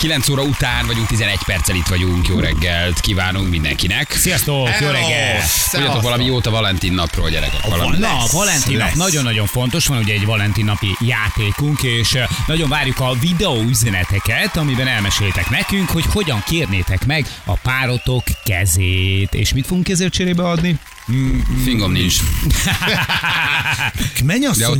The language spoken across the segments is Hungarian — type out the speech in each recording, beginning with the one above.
9 óra után vagyunk, 11 perccel itt vagyunk. Jó reggelt kívánunk mindenkinek. Sziasztok, jó Hello! reggel! Tudjatok valami jót a Valentin napról, gyerekek. Valami. Na, a Valentin nap nagyon-nagyon fontos, van ugye egy Valentin napi játékunk, és eh, nagyon várjuk a videóüzeneteket, amiben elmesélitek nekünk, hogy hogyan kérnétek meg a párotok kezét. És mit fogunk ezért cserébe adni? Fingom nincs.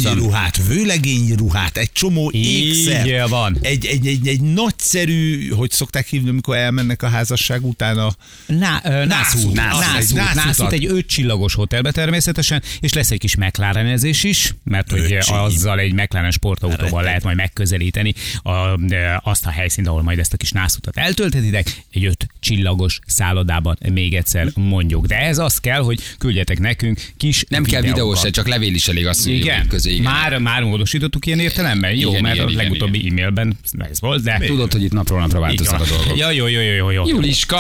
Van. ruhát, vőlegényi ruhát, egy csomó ékszer. van. Egy, egy, egy, egy nagyszerű, hogy szokták hívni, amikor elmennek a házasság után a... Ná, ö, nászút, Nászút. nászút, egy nászútat. nászút, egy öt csillagos hotelbe természetesen, és lesz egy kis McLarenezés is, mert hogy azzal egy McLaren sportautóval lehet majd megközelíteni a, azt a helyszínt, ahol majd ezt a kis nászutat eltöltetitek, egy öt csillagos szállodában még egyszer mondjuk. De ez az kell, hogy küldjetek nekünk kis Nem kell videó se, csak levél is elég azt Igen, hogy közé. Igen. Már, már módosítottuk ilyen értelemben? Jó, Igen, mert igen, a igen, legutóbbi e-mailben ez volt, de... Tudod, hogy itt napról napra változnak a dolgok. Ja, jó, jó, jó, jó, jó. Juliska!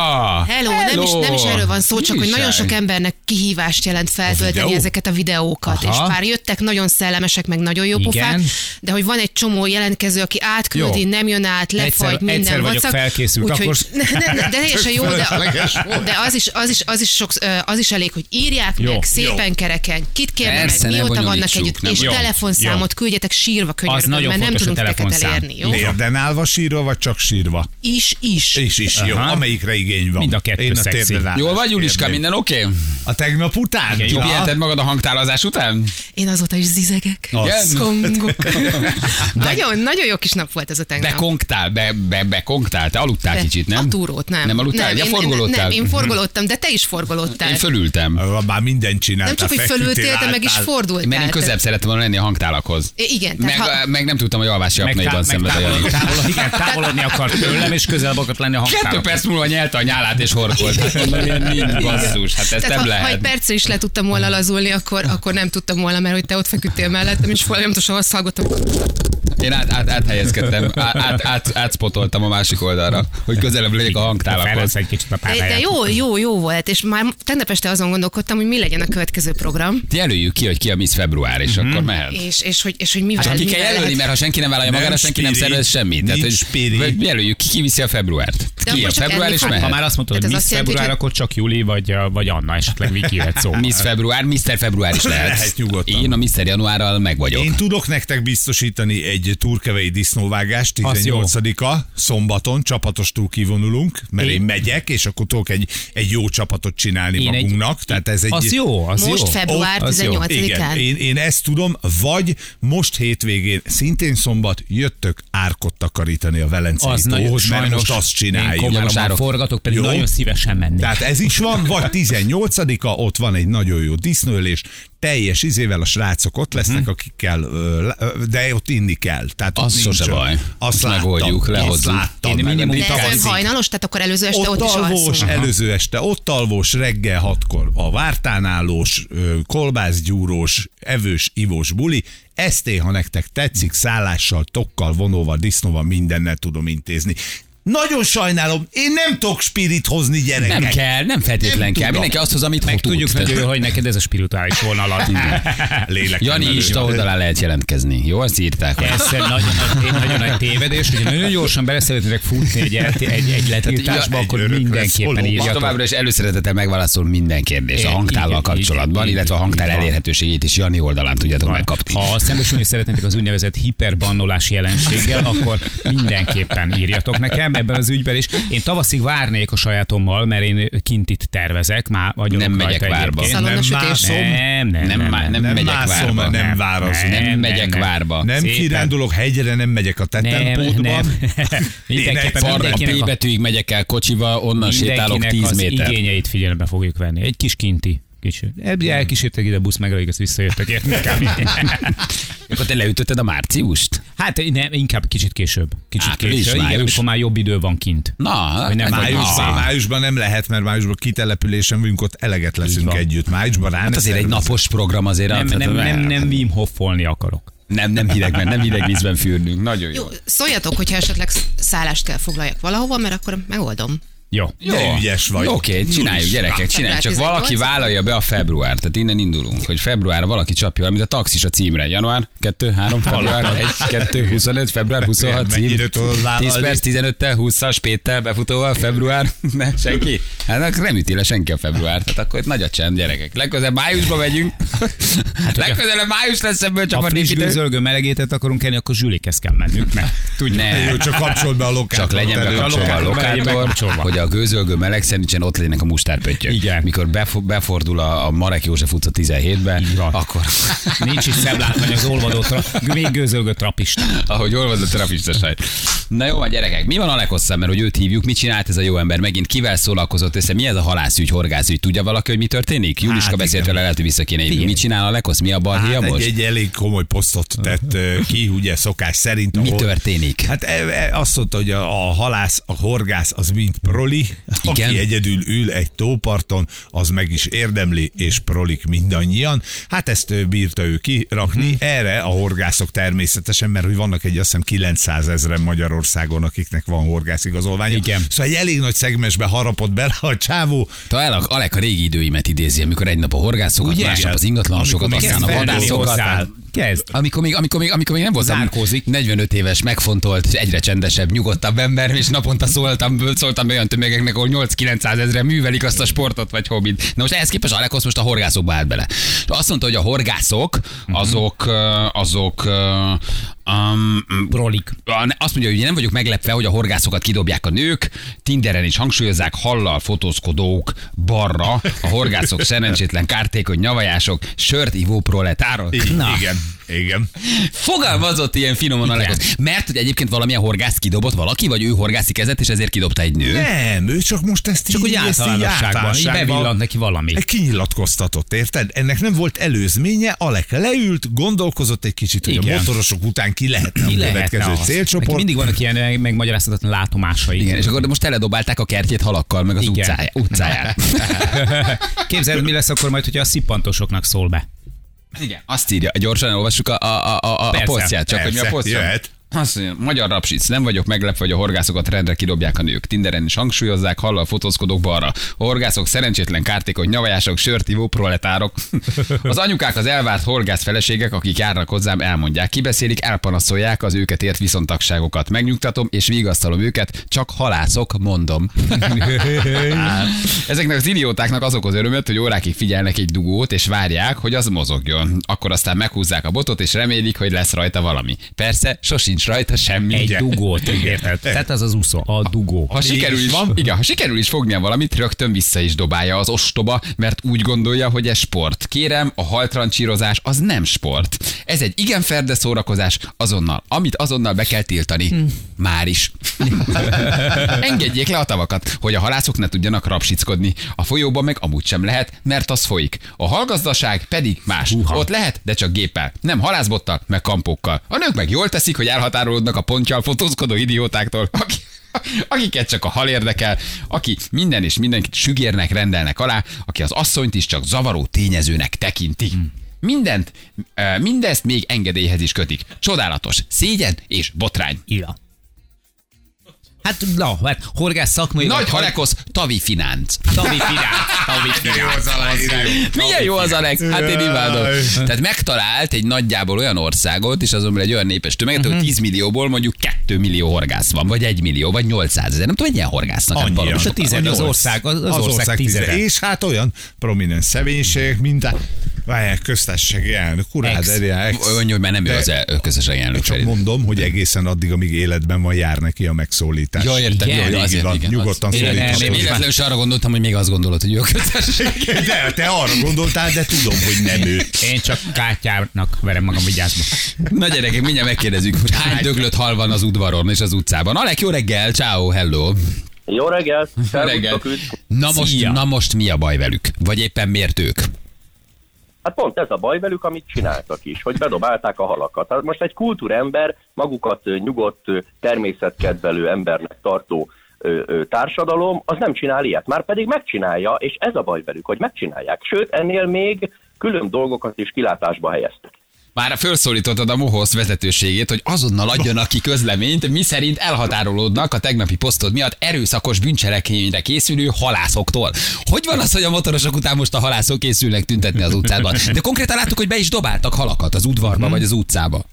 Hello, Nem, is, nem is erről van szó, csak Mi hogy nagyon sok embernek kihívást jelent feltölteni ezeket a videókat, Aha. és bár jöttek nagyon szellemesek, meg nagyon jó pofák, de hogy van egy csomó jelentkező, aki átküldi, Jó. nem jön át, lefagy, Egyszer- minden egyszer vagyok vacak, felkészült, úgyhogy- akkor- ne, ne, ne, de teljesen jó, de, de az, is, az, is, az, is sok, az is elég, hogy írják Jó, meg szépen kereken, kit kérne Persze, meg, mióta vannak együtt, nem és Jó, telefonszámot küldjetek sírva könyörgöm, mert nem tudunk teket elérni. Jó? Érden állva sírva, vagy csak sírva? Is, is. És is, jó. Amelyikre igény van. Mind a kettő Én a Jól vagy, Juliska, minden oké? Okay? A tegnap után? Igen. Ja. Pihented magad a hangtálazás után? Én azóta is zizegek. Szkongok. nagyon, nagyon jó kis nap volt ez a tegnap. Bekongtál, be, be, bekongtál, te aludtál De kicsit, nem? A túrót nem. Nem aludtál? Nem, ja, én, forgolódtál. Nem, én forgolódtam, de te is forgolódtál. Én fölültem. Már mindent csináltál. nem csak, hogy fölültél, de meg is fordultál. Mert én közebb szerettem volna lenni a hangtálakhoz. Igen, Meg, ha, meg nem tudtam, hogy alvási meg szenved a Jani. igen, távolodni akart tőlem, és közel akart lenni a Kettő hangtávol. perc múlva nyelte a nyálát és horkolt. Hát mondom, ilyen nincs basszus, hát ez tehát nem ha, ha egy percre is le tudtam volna lazulni, akkor, akkor nem tudtam volna, mert hogy te ott feküdtél mellettem, és folyamatosan azt hallgatom. Én át, át, áthelyezkedtem, át, át, át, átspotoltam a másik oldalra, hogy közelebb legyek a hangtálakhoz. Egy kicsit a De, de jó, jó, jó volt, és már tegnap este azon gondolkodtam, hogy mi legyen a következő program, Jelöljük ki, hogy ki a Miss Február, és akkor mehet. és, és, hogy, és hogy mivel, Hát ki kell jelölni, lehet- mert ha senki nem vállalja Nem magára, senki nem szervez semmit. Tehát, hogy jelöljük ki, ki viszi a februárt. De Ki a február és mehet. Ha már azt mondtad, hogy Miss Február, akkor csak Júli vagy, vagy Anna, esetleg Viki jöhet szó. Miss Február, Mr. Február is lehet. Lehet nyugodtan. Én a Mr. Januárral meg vagyok. Én tudok nektek biztosítani egy turkevei jó. 18-a, szombaton csapatostul kivonulunk, mert én, Én- megyek, és akkor tudok egy, egy jó csapatot csinálni Én egy- magunknak. Tehát ez egy... Az jó, az Most jó. február Az jó. 18-án. Igen, én, én ezt tudom, vagy most hétvégén, szintén szombat, jöttök árkot takarítani a Velencei Az nagyon tóhoz, mert sajnos. most azt Én csináljuk. komolyan most árok. forgatok, pedig Jó. nagyon szívesen mennék. Tehát ez is van, vagy 18-a, ott van egy nagyon jó disznőlés, teljes izével a srácok ott lesznek, akikkel, le- ö, de ott inni kell. Tehát ott Az sose baj. Azt Azt láttam, megoldjuk, azt lehozzuk. láttam. Én minimum De ez hajnalos, tehát akkor előző este ott, Ott is alvós, előző este ott alvós, reggel hatkor a vártánálós, kolbászgyúrós, evős, ivós buli. Ezt én, ha nektek tetszik, szállással, tokkal, vonóval, disznóval, mindennel tudom intézni. Nagyon sajnálom, én nem tudok spirit hozni gyerekek. Nem kell, nem feltétlen Nem kell. tudom. Mindenki azt hoz, amit Meg tud. tudjuk nagyon hogy neked ez a spirituális vonalat. Lélek. Jani Insta oldalán lehet jelentkezni. Jó, azt írták. Ez nagyon, nagy- nagyon nagy tévedés, hogy nagyon gyorsan bele szeretnétek futni egy, egy, egy, letiltásba, Ja, akkor mindenképpen írjatok. továbbra is előszeretettel megválaszol minden kérdés a hangtállal kapcsolatban, illetve a hangtál elérhetőségét is Jani oldalán tudjátok megkapni. Ha szembesülni szeretnétek az úgynevezett hiperbannolási jelenséggel, akkor mindenképpen írjatok nekem ebben az ügyben is. Én tavaszig várnék a sajátommal, mert én kint itt tervezek, már vagyok Nem megyek várba. Nem. Nem, nem, Nem, nem, má- nem, nem megyek mászom, várba. nem várazom. Nem megyek várba. Nem Szépen. kirándulok hegyre, nem megyek a nem, tetempódban. nem. Mindenképpen A P betűig megyek el kocsival, onnan sétálok mindenkinek 10 az méter. igényeit figyelembe fogjuk venni. Egy kis kinti. Kis. Ebből elkísértek ide busz meg, ezt visszajöttek érni. Akkor te leütötted a márciust? Hát nem, inkább kicsit később. Kicsit Április, később. Igen, május. amikor már jobb idő van kint. Na, Hogy nem vagy Májusban, vissza. májusban nem lehet, mert májusban kitelepülésen vagyunk, ott eleget leszünk együtt. Májusban rá Hát azért egy napos program azért. Nem, hát- nem, nem, nem Wim Hoffolni akarok. nem, nem hidegben, nem hideg vízben fürdünk. Nagyon jó. Jó, szóljatok, hogyha esetleg szállást kell foglaljak valahova, mert akkor megoldom. Jó. Jó, De ügyes vagy. Oké, csináljuk, gyerekek, csináljuk. Csak Február valaki 18. vállalja be a február. Tehát innen indulunk, hogy februárra valaki csapja, mint a taxis a címre. Január 2, 3, február 1, 2, 25, február 26 cím. Mennyire tudod 10 vállalni? perc 15-tel, 20-as Péttel befutóval, február. Ne, senki? Hát akkor nem üti le senki a február. Tehát akkor itt nagy a csend, gyerekek. Legközelebb májusba megyünk. Hát Legközelebb május lesz ebből csak a friss gőzölgő melegétet akarunk enni, akkor zsülikhez kell mennünk, mert tudjuk. Ne. Jó, csak kapcsold be a lokátort. Csak legyen bekapcsolva a lokátor, hogy a gőzölgő meleg szerintsen ott legyenek a mustárpöttyök. Igen. Mikor befo- befordul a, a Marek József utca 17-be, Így van. akkor, Nincs is szebb látvány az olvadó, tra- még gőzölgő trapista. ahogy olvad a trafista sajt. Na jó, a gyerekek, mi van Alekosszal, mert hogy őt hívjuk, mit csinált ez a jó ember, megint kivel szólalkozott össze, mi ez a halászügy, horgászügy, tudja valaki, hogy mi történik? Juliska Hát beszélt vele, lehet, hogy vissza kéne hívni. Mit csinál Alekosz, mi a balhia Hát most? egy, egy elég komoly posztot tett ki, ugye szokás szerint. Mi ahol- történik? Hát e, e, azt mondta, hogy a, a halász, a horgász az mint proli, Igen. aki egyedül ül egy tóparton, az meg is érdemli, és prolik mindannyian. Hát ezt bírta ő kirakni. Mhm. Erre a horgászok természetesen, mert hogy vannak egy azt hiszem 900 ezeren Magyarországon, akiknek van horgászigazolványa. Igen. Szóval egy elég nagy szegmesbe harapott bele a csávó. Talán Alek a régi időimet idézi, amikor egy nap a horgászokat, Ugye? másnap az még aztán a vadászokat. Kezd. Amikor még, amikor, még, amikor még nem voltam Zárkózik. 45 éves, megfontolt, és egyre csendesebb, nyugodtabb ember, és naponta szóltam, szóltam olyan tömegeknek, ahol 8-900 ezre művelik azt a sportot vagy hobbit. Na most ehhez képest Alekosz most a horgászokba állt bele. És azt mondta, hogy a horgászok, azok, ö, azok, ö, um, Prolik. azt mondja, hogy nem vagyok meglepve, hogy a horgászokat kidobják a nők, Tinderen is hangsúlyozzák, hallal fotózkodók, barra, a horgászok szerencsétlen kártékony nyavajások, sört ivó proletáron. Na. Igen, igen. Fogalmazott ilyen finoman a legosz. Mert hogy egyébként valamilyen horgász kidobott valaki, vagy ő horgászik ezet, és ezért kidobta egy nő. Nem, ő csak most ezt Csak így, úgy így általánosságban, így bevillant neki valami. Kinyilatkoztatott, érted? Ennek nem volt előzménye, Alek leült, gondolkozott egy kicsit, hogy Igen. a motorosok után ki lehetne Ki a következő az? Neki célcsoport. mindig vannak ilyen megmagyarázhatatlan látomásai. Igen, és akkor most teledobálták a kertjét halakkal, meg az Igen. utcáját. utcáját. Képzeld, mi lesz akkor majd, hogyha a szippantosoknak szól be. Igen, azt írja, gyorsan olvassuk a, a, a, a, a Persze, posztját, csak hogy mi a persze, posztja. jöhet. Azt mondja, magyar rapsic, nem vagyok meglepve, hogy a horgászokat rendre kidobják a nők. Tinderen is hangsúlyozzák, hallal fotózkodók balra. A horgászok szerencsétlen kártékony nyavajások, sörtívó proletárok. Az anyukák, az elvárt horgász feleségek, akik járnak hozzám, elmondják, kibeszélik, elpanaszolják az őket ért viszontagságokat. Megnyugtatom és vigasztalom őket, csak halászok, mondom. Ezeknek az idiótáknak azok az örömöt, hogy órákig figyelnek egy dugót, és várják, hogy az mozogjon. Akkor aztán meghúzzák a botot, és remélik, hogy lesz rajta valami. Persze, sosincs rajta semmi. Egy Ugye? dugót, érted? Tehát az az úszó, a dugó. Ha sikerül, is is, van. igen, ha sikerül is fognia valamit, rögtön vissza is dobálja az ostoba, mert úgy gondolja, hogy ez sport. Kérem, a haltrancsírozás az nem sport. Ez egy igen ferde szórakozás azonnal, amit azonnal be kell tiltani. Hm. Már is. Engedjék le a tavakat, hogy a halászok ne tudjanak rapsickodni. A folyóban meg amúgy sem lehet, mert az folyik. A halgazdaság pedig más. Húha. Ott lehet, de csak géppel. Nem halászbottal, meg kampókkal. A nők meg jól teszik, hogy elhatárolódnak a pontjal fotózkodó idiótáktól, aki, akiket csak a hal érdekel, aki minden és mindenkit sügérnek rendelnek alá, aki az asszonyt is csak zavaró tényezőnek tekinti. Mindent, eh, mindezt még engedélyhez is kötik. Csodálatos. Szégyen és botrány. Ja. Hát, na, hát horgász szakmai... Nagy halekosz, tavi finánc. Tavi finánc, tavi finánc. Milyen jó az Alex? Hát én imádom. Tehát megtalált egy nagyjából olyan országot, és azonban egy olyan népes tömeget, hogy 10 millióból mondjuk 2 millió horgász van, vagy 1 millió, vagy 800 ezer. Nem tudom, hogy ilyen horgásznak. Hát Annyian. valami És a tized, az ország, az, az, ország tizede. És hát olyan prominens személyiségek, mint a várják, köztársasági elnök, urád, Ex. ex. Olyan, hogy már nem ő az el- közösségi elnök. Csak mondom, hogy egészen addig, amíg életben van, jár neki a megszólítás. Ja, értem, Igen, jó, azért, van, igen, nyugodtan az- Én- véletlenül is arra gondoltam, hogy még azt gondolod, hogy ő a közösség. De te arra gondoltál, de tudom, hogy nem ő. Én csak kártyának verem magam vigyázba. Na gyerekek, mindjárt megkérdezzük, hogy hány döglött hal van az udvaron és az utcában. Alek, jó reggel, ciao, hello. Jó reggelt! Jó reggel. Na most, Szia. na most mi a baj velük? Vagy éppen miért ők? Hát pont ez a baj velük, amit csináltak is, hogy bedobálták a halakat. Hát most egy kultúrember, magukat nyugodt, természetkedvelő embernek tartó társadalom, az nem csinál ilyet. Már pedig megcsinálja, és ez a baj velük, hogy megcsinálják. Sőt, ennél még külön dolgokat is kilátásba helyeztek. Már felszólítottad a Mohosz vezetőségét, hogy azonnal adjanak ki közleményt, mi szerint elhatárolódnak a tegnapi posztod miatt erőszakos bűncselekményre készülő halászoktól. Hogy van az, hogy a motorosok után most a halászok készülnek tüntetni az utcában? De konkrétan láttuk, hogy be is dobáltak halakat az udvarba vagy az utcába.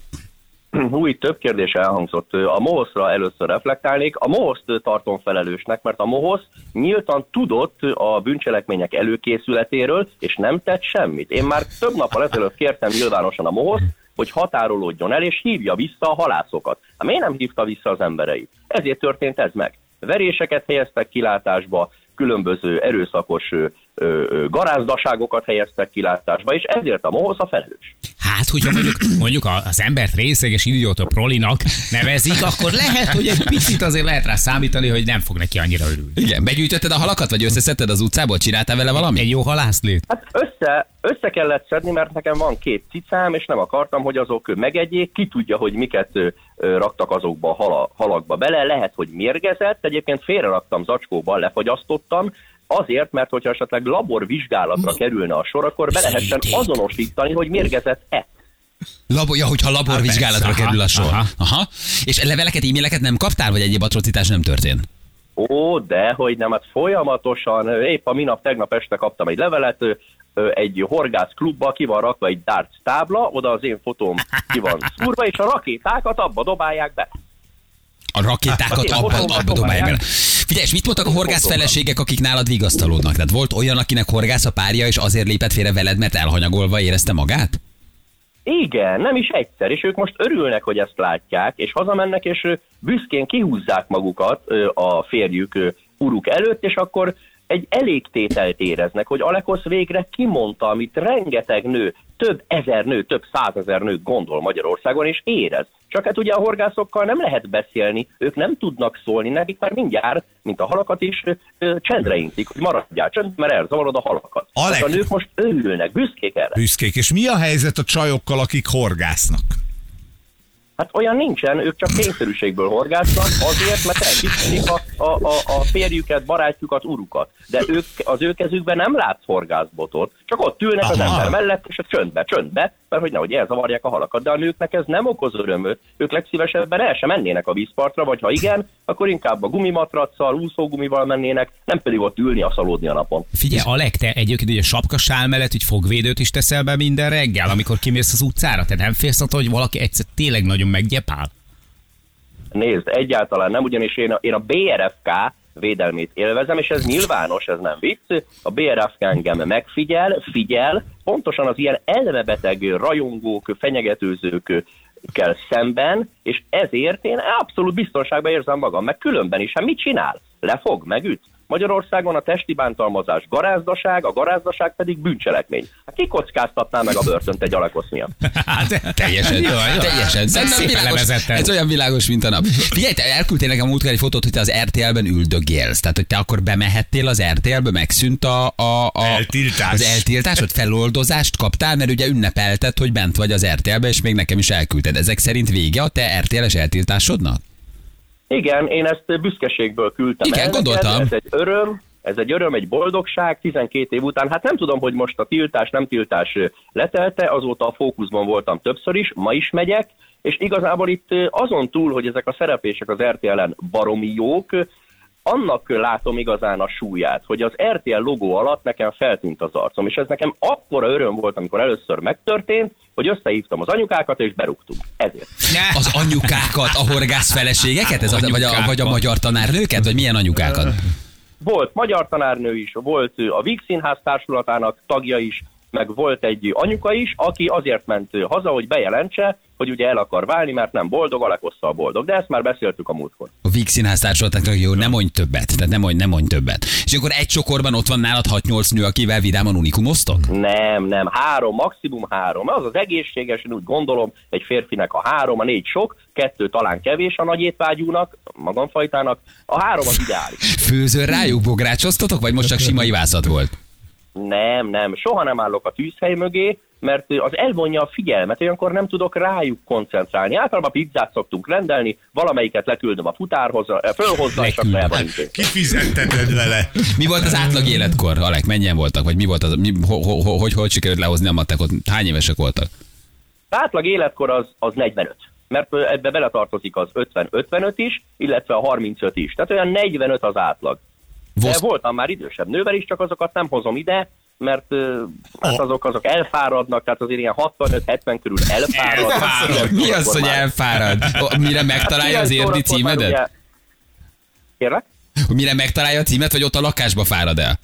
Hú, itt több kérdés elhangzott. A MOHOSZ-ra először reflektálnék. A MOHOSZ-t tartom felelősnek, mert a MOHOSZ nyíltan tudott a bűncselekmények előkészületéről, és nem tett semmit. Én már több nappal ezelőtt kértem nyilvánosan a MOHOSZ, hogy határolódjon el, és hívja vissza a halászokat. Hát miért nem hívta vissza az embereit? Ezért történt ez meg. Veréseket helyeztek kilátásba, különböző erőszakos ö, ö, garázdaságokat helyeztek kilátásba, és ezért a MOHOSZ a felelős. Hát, hogyha mondjuk, mondjuk a- az embert részeges idióta prolinak nevezik, akkor lehet, hogy egy picit azért lehet rá számítani, hogy nem fog neki annyira örülni. Igen, begyűjtötted a halakat, vagy összeszedted az utcából, csináltál vele valamit? Egy jó halászlét. Hát össze, össze kellett szedni, mert nekem van két cicám, és nem akartam, hogy azok megegyék. Ki tudja, hogy miket raktak azokba a hala, halakba bele. Lehet, hogy mérgezett, egyébként félreraktam zacskóba, lefagyasztottam, azért, mert hogyha esetleg laborvizsgálatra kerülne a sor, akkor be lehessen azonosítani, hogy mérgezett-e. Labo, ja, hogyha laborvizsgálatra kerül a aha, sor. aha. Aha. És leveleket, e-maileket nem kaptál, vagy egyéb atrocitás nem történt? Ó, de hogy nem, hát folyamatosan, épp a minap, tegnap este kaptam egy levelet, egy horgász klubba ki van rakva egy darts tábla, oda az én fotóm ki van szúrva, és a rakétákat abba dobálják be. A rakétákat Hát, abba, abba dobálják. bele. Figyelj, és mit mondtak a horgász feleségek, akik nálad vigasztalódnak? Tehát volt olyan, akinek horgász a párja, és azért lépett félre veled, mert elhanyagolva érezte magát? Igen, nem is egyszer, és ők most örülnek, hogy ezt látják, és hazamennek, és büszkén kihúzzák magukat a férjük uruk előtt, és akkor egy elégtételt éreznek, hogy Alekosz végre kimondta, amit rengeteg nő, több ezer nő, több százezer nő gondol Magyarországon, és érez. Csak hát ugye a horgászokkal nem lehet beszélni, ők nem tudnak szólni, nekik már mindjárt, mint a halakat is, csendre intik, hogy maradjál csend, mert elzavarod a halakat. Alek- Hát a nők most örülnek, büszkék erre. Büszkék. És mi a helyzet a csajokkal, akik horgásznak? Hát olyan nincsen, ők csak kényszerűségből horgásznak, azért, mert elkísérik a, a, a, a férjüket, barátjukat, urukat. De ők, az ő kezükben nem látsz horgászbotot, csak ott ülnek az Aha. ember mellett, és a csöndbe, csöndbe, mert hogy nehogy elzavarják a halakat. De a nőknek ez nem okoz örömöt, ők legszívesebben el sem mennének a vízpartra, vagy ha igen, akkor inkább a gumimatracsal, úszógumival mennének, nem pedig ott ülni, a szalódni a napon. Figyelj, Alek, te egyébként ugye sapkasál mellett, hogy fogvédőt is teszel be minden reggel, amikor kimész az utcára. Te nem félsz attól, hogy valaki egyszer tényleg nagyon meggyepál? Nézd, egyáltalán nem, ugyanis én a, én a BRFK védelmét élvezem, és ez nyilvános, ez nem vicc. A BRFK engem megfigyel, figyel, pontosan az ilyen elmebeteg rajongók, fenyegetőzőkkel szemben, és ezért én abszolút biztonságban érzem magam, meg különben is. Hát mit csinál? Lefog, megüt? Magyarországon a testi bántalmazás garázdaság, a garázdaság pedig bűncselekmény. Hát ki kockáztatná meg a börtönt egy alakosz miatt? Hát, Teljesen, Jó, jó. teljesen. Szerintem világos, ez olyan világos, mint a nap. Figyelj, te elküldtél nekem múltkor egy fotót, hogy te az RTL-ben üldögélsz. Tehát, hogy te akkor bemehettél az RTL-be, megszűnt a, a, a Eltiltás. Az eltiltás, vagy feloldozást kaptál, mert ugye ünnepelted, hogy bent vagy az RTL-be, és még nekem is elküldted. Ezek szerint vége a te RTL-es eltiltásodnak? Igen, én ezt büszkeségből küldtem Igen, el gondoltam. Ez egy öröm, ez egy öröm, egy boldogság, 12 év után. Hát nem tudom, hogy most a tiltás, nem tiltás letelte, azóta a fókuszban voltam többször is, ma is megyek, és igazából itt azon túl, hogy ezek a szereplések az RTL-en baromi jók, annak látom igazán a súlyát, hogy az RTL logó alatt nekem feltűnt az arcom, és ez nekem akkora öröm volt, amikor először megtörtént, hogy összehívtam az anyukákat, és berúgtunk. Ezért. Az anyukákat, a horgász feleségeket, ez a, vagy, a, vagy a magyar tanárnőket, vagy milyen anyukákat? Volt magyar tanárnő is, volt a Víg Színház társulatának tagja is, meg volt egy anyuka is, aki azért ment haza, hogy bejelentse, hogy ugye el akar válni, mert nem boldog, Alekosszal boldog. De ezt már beszéltük a múltkor. A Víg Színház társulatnak, jó, nem mondj többet, tehát nem mondj, nem mondj többet. És akkor egy csokorban ott van nálad 6-8 nő, akivel vidáman unikumoztok? Nem, nem, három, maximum három. Az az egészséges, én úgy gondolom, egy férfinek a három, a négy sok, kettő talán kevés a nagy étvágyúnak, magamfajtának, a három az ideális. Főzőn rájuk bográcsoztatok, vagy most csak sima ivászat volt? Nem, nem, soha nem állok a tűzhely mögé, mert az elvonja a figyelmet, olyankor nem tudok rájuk koncentrálni. Általában pizzát szoktunk rendelni, valamelyiket leküldöm a futárhoz, fölhozza, és akkor el van. Kifizetteted vele. Mi volt az átlag életkor, Alek? Mennyien voltak? Vagy mi volt az, mi, ho, ho, ho, hogy, hogy sikerült lehozni a matekot? Hány évesek voltak? átlag életkor az, az 45 mert ö, ebbe beletartozik az 50-55 is, illetve a 35 is. Tehát olyan 45 az átlag. De Vosz- voltam már idősebb nővel is, csak azokat nem hozom ide, mert hát azok, azok elfáradnak, tehát azért ilyen 65-70 körül elfárad. Elfárad. Mi az, hogy elfárad? Mire megtalálja az érdi címedet? Kérlek? Mire megtalálja a címet, vagy ott a lakásba fárad el?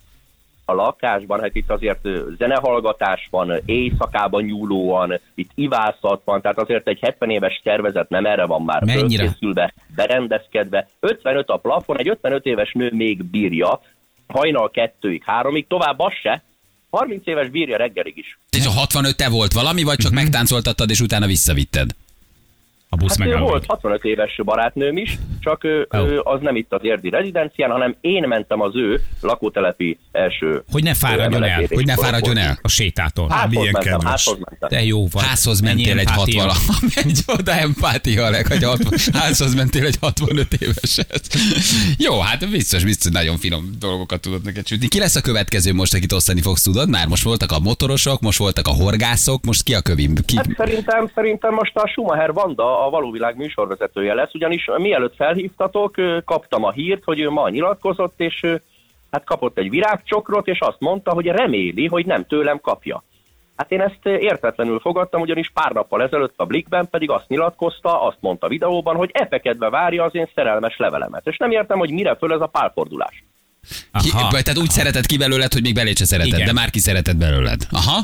A lakásban, hát itt azért zenehallgatás van, éjszakában nyúlóan, itt ivászat van, tehát azért egy 70 éves tervezet nem erre van már fölkészülve, berendezkedve. 55 a plafon, egy 55 éves nő még bírja, hajnal kettőig, háromig, tovább az se, 30 éves bírja reggelig is. És a 65 te volt valami, vagy csak megtáncoltattad, és utána visszavitted? A busz Hát ő megálló. volt 65 éves barátnőm is, csak ő, Ó. ő, az nem itt az érdi rezidencián, hanem én mentem az ő lakótelepi első Hogy ne fáradjon el, Hogy ne fáradjon el? A sétától. Házhoz milyen mentem, kedves. házhoz mentem. De jó vagy. Házhoz mentél egy empátia. 60 Menj oda, empátia, leg, hogy házhoz mentél egy 65 éveset. Jó, hát biztos, biztos nagyon finom dolgokat tudod neked sütni. Ki lesz a következő most, akit osztani fogsz, tudod? Már most voltak a motorosok, most voltak a horgászok, most ki a kövim? Ki? Hát szerintem, szerintem most a Schumacher Vanda a valóvilág műsorvezetője lesz, ugyanis mielőtt felhívtatok, kaptam a hírt, hogy ő ma nyilatkozott, és hát kapott egy virágcsokrot, és azt mondta, hogy reméli, hogy nem tőlem kapja. Hát én ezt értetlenül fogadtam, ugyanis pár nappal ezelőtt a Blikben pedig azt nyilatkozta, azt mondta videóban, hogy epekedve várja az én szerelmes levelemet. És nem értem, hogy mire föl ez a pálfordulás. Ki, Aha. tehát úgy szeretett ki belőled, hogy még belé se szereted, Igen. de már ki szeretett belőled. Aha.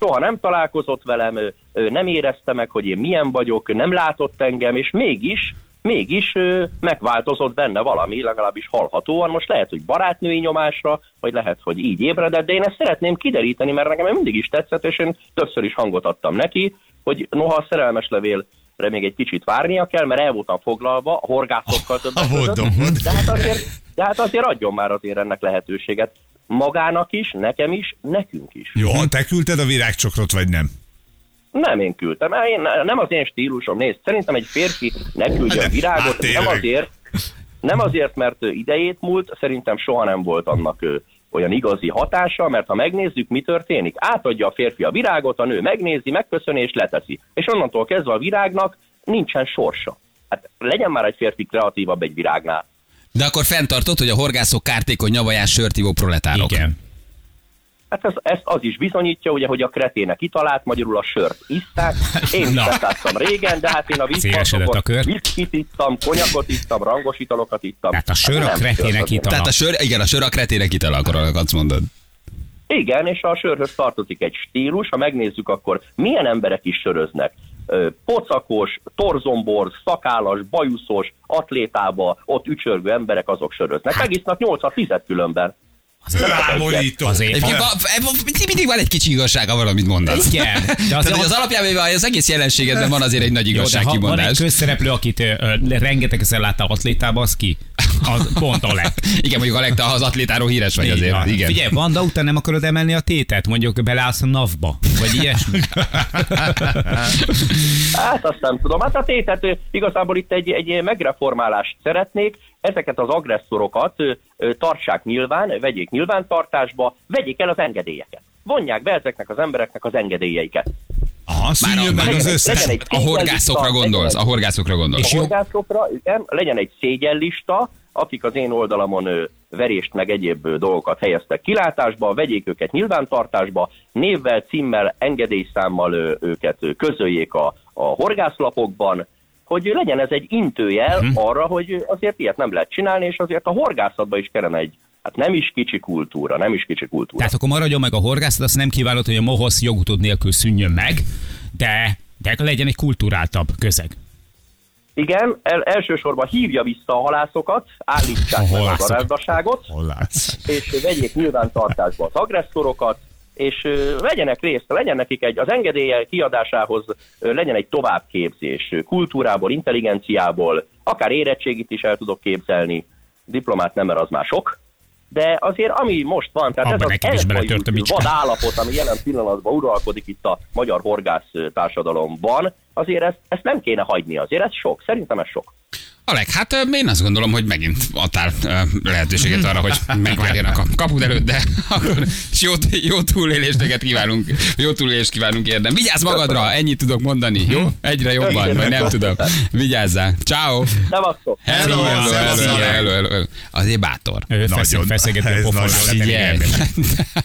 Soha nem találkozott velem, ő, ő nem érezte meg, hogy én milyen vagyok, nem látott engem, és mégis, mégis ő, megváltozott benne valami, legalábbis hallhatóan. Most lehet, hogy barátnői nyomásra, vagy lehet, hogy így ébredett, de én ezt szeretném kideríteni, mert nekem mindig is tetszett, és én többször is hangot adtam neki, hogy noha a szerelmes levélre még egy kicsit várnia kell, mert el voltam foglalva a horgászokkal többek A voldom. De hát, azért, de hát azért adjon már azért ennek lehetőséget. Magának is, nekem is, nekünk is. Jó, te küldted a virágcsokrot, vagy nem? Nem én küldtem, el, én, nem az én stílusom, nézd, szerintem egy férfi ne Hát küldjön de- virágot, hát nem azért, nem azért, mert idejét múlt, szerintem soha nem volt annak olyan igazi hatása, mert ha megnézzük, mi történik, átadja a férfi a virágot, a nő megnézi, megköszöni és leteszi. És onnantól kezdve a virágnak nincsen sorsa. Hát legyen már egy férfi kreatívabb egy virágnál. De akkor fenntartott, hogy a horgászok kártékony nyavajás sörtívó proletárok. Igen. Hát ez, ezt az is bizonyítja, ugye, hogy a kretének italát, magyarul a sört iszták. Én is láttam régen, de hát én a a vízpartokon viszkit ittam, konyakot ittam, rangos italokat ittam. Tehát a sör a nem kretének itala. Tehát a sör, igen, a sör a kretének itala, akkor azt mondod. Igen, és a sörhöz tartozik egy stílus, ha megnézzük, akkor milyen emberek is söröznek. Pocakos, torzomborz, szakállas, bajuszos, atlétába, ott ücsörgő emberek azok söröznek. Hát- Megisznak 8-10 különben. Azért. Egyébként va- va- mindig van egy kicsi igazsága valamit mondasz. Igen. De Tehát, azért hogy az alapjában az egész jelenségedben van azért egy nagy Jó, de ha van egy közszereplő, akit ö, rengeteg ezer látta atlétába, az ki? Az pont a leg. Igen, mondjuk Alek, te az atlétáról híres vagy azért. van. Igen. Figyelj, van, de utána nem akarod emelni a tétet, mondjuk beleállsz a NAV-ba, vagy ilyesmi. Hát azt nem tudom. Hát a tétet igazából itt egy, egy megreformálást szeretnék. Ezeket az agresszorokat tartsák nyilván, vegyék nyilvántartásba, vegyék el az engedélyeket. Vonják be ezeknek az embereknek az engedélyeiket. Aha, szűnjön meg az legyen- összes. egy A horgászokra gondolsz, a horgászokra gondolsz. A horgászokra, igen, legyen egy szégyenlista, akik az én oldalamon verést meg egyéb dolgokat helyeztek kilátásba, vegyék őket nyilvántartásba, névvel, címmel, engedélyszámmal őket közöljék a, a horgászlapokban, hogy legyen ez egy intőjel Mhm. arra, hogy azért ilyet nem lehet csinálni, és azért a horgászatban is kellene egy, hát nem is kicsi kultúra, nem is kicsi kultúra. Tehát akkor maradjon meg a horgászat, azt nem kívánod, hogy a mohosz jogutód nélkül szűnjön meg, de, de legyen egy kulturáltabb közeg. Igen, el, elsősorban hívja vissza a halászokat, állítsák A meg a gazdaságot, és vegyék nyilvántartásba az agresszorokat, és vegyenek részt, legyen nekik egy, az engedélye kiadásához legyen egy továbbképzés, kultúrából, intelligenciából, akár érettségit is el tudok képzelni, diplomát nem, mert az már sok, de azért ami most van, tehát Abba ez az elfajult bicska. vad állapot, ami jelen pillanatban uralkodik itt a magyar horgász társadalomban, azért ezt, ezt nem kéne hagyni, azért ez sok, szerintem ez sok. Alek, hát én azt gondolom, hogy megint adtál lehetőséget arra, hogy megvárjanak a kapud előtt, de akkor és jó, jó túlélést neked kívánunk, jó túlélést kívánunk érdem. Vigyázz magadra, ennyit tudok mondani, jó? Egyre jobban, vagy nem tudom. Vigyázzál. Ciao. Hello, hello, hello, hello, hello, hello. Azért bátor. Ő Nagyon. feszegeti a pofonát,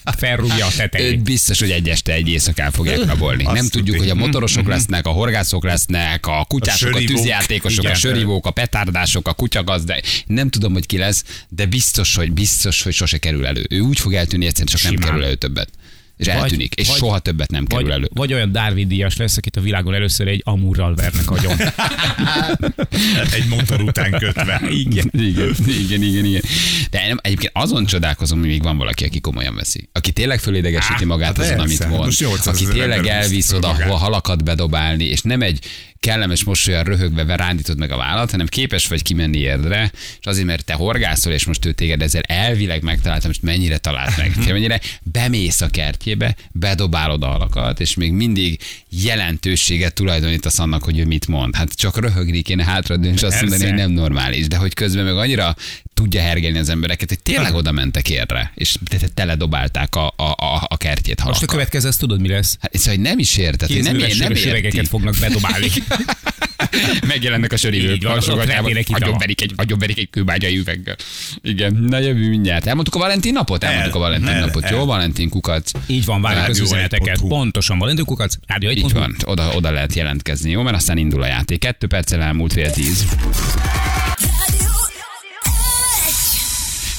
felrúgja a tetejét. biztos, hogy egy este, egy éjszakán fogják rabolni. Nem tudjuk, hogy a motorosok lesznek, a horgászok lesznek, a kutyások, a, tűzjátékosok, a Igen. sörívók, a petárdások, a kutyagazdák. Nem tudom, hogy ki lesz, de biztos, hogy biztos, hogy sose kerül elő. Ő úgy fog eltűnni, egyszerűen csak nem Simán. kerül elő többet. És eltűnik, és vagy- soha többet nem kerül Vagy, elő. vagy olyan Darwin díjas lesz, akit a világon először egy amurral vernek agyon. Egy motor után kötve. Igen, igen, igen, igen, igen. De nem, egyébként azon csodálkozom, hogy még van valaki, aki komolyan veszi. Aki tényleg fölédegesíti magát hát azon, amit persze. mond. Most 800 Aki tényleg elvisz oda, hova halakat bedobálni, és nem egy kellemes mosolyan röhögve verándítod meg a vállat, hanem képes vagy kimenni érdre, és azért, mert te horgászol, és most ő téged ezzel elvileg megtaláltam, most mennyire talált meg, mennyire bemész a kertjébe, bedobálod a halakat, és még mindig jelentőséget tulajdonítasz annak, hogy ő mit mond. Hát csak röhögni kéne hátradni, és azt mondani, hogy nem normális, de hogy közben meg annyira tudja hergelni az embereket, hogy tényleg oda mentek érre, és te- te- teledobálták a, a, a, a kertjét Most a halakkal. következő, azt tudod, mi lesz? Hát, szóval hogy nem is érted, hogy nem, ér, nem érti. fognak bedobálni. Megjelennek a sörívők, Így van, ott alsogatjában, vernének itala. agyon verik egy, agyon verik egy kőbágyai üveggel. Igen, na jövő mindjárt. Elmondtuk a Valentin napot? Elmondtuk a Valentin el, napot. el. Jó, Valentin kukac. Így van, várjuk az üzeneteket. 1.hu. Pontosan, Valentin Kukac, Rádió 1.hu. Így van, oda, oda lehet jelentkezni, jó? Mert aztán indul a játék. Kettő perccel elmúlt fél tíz.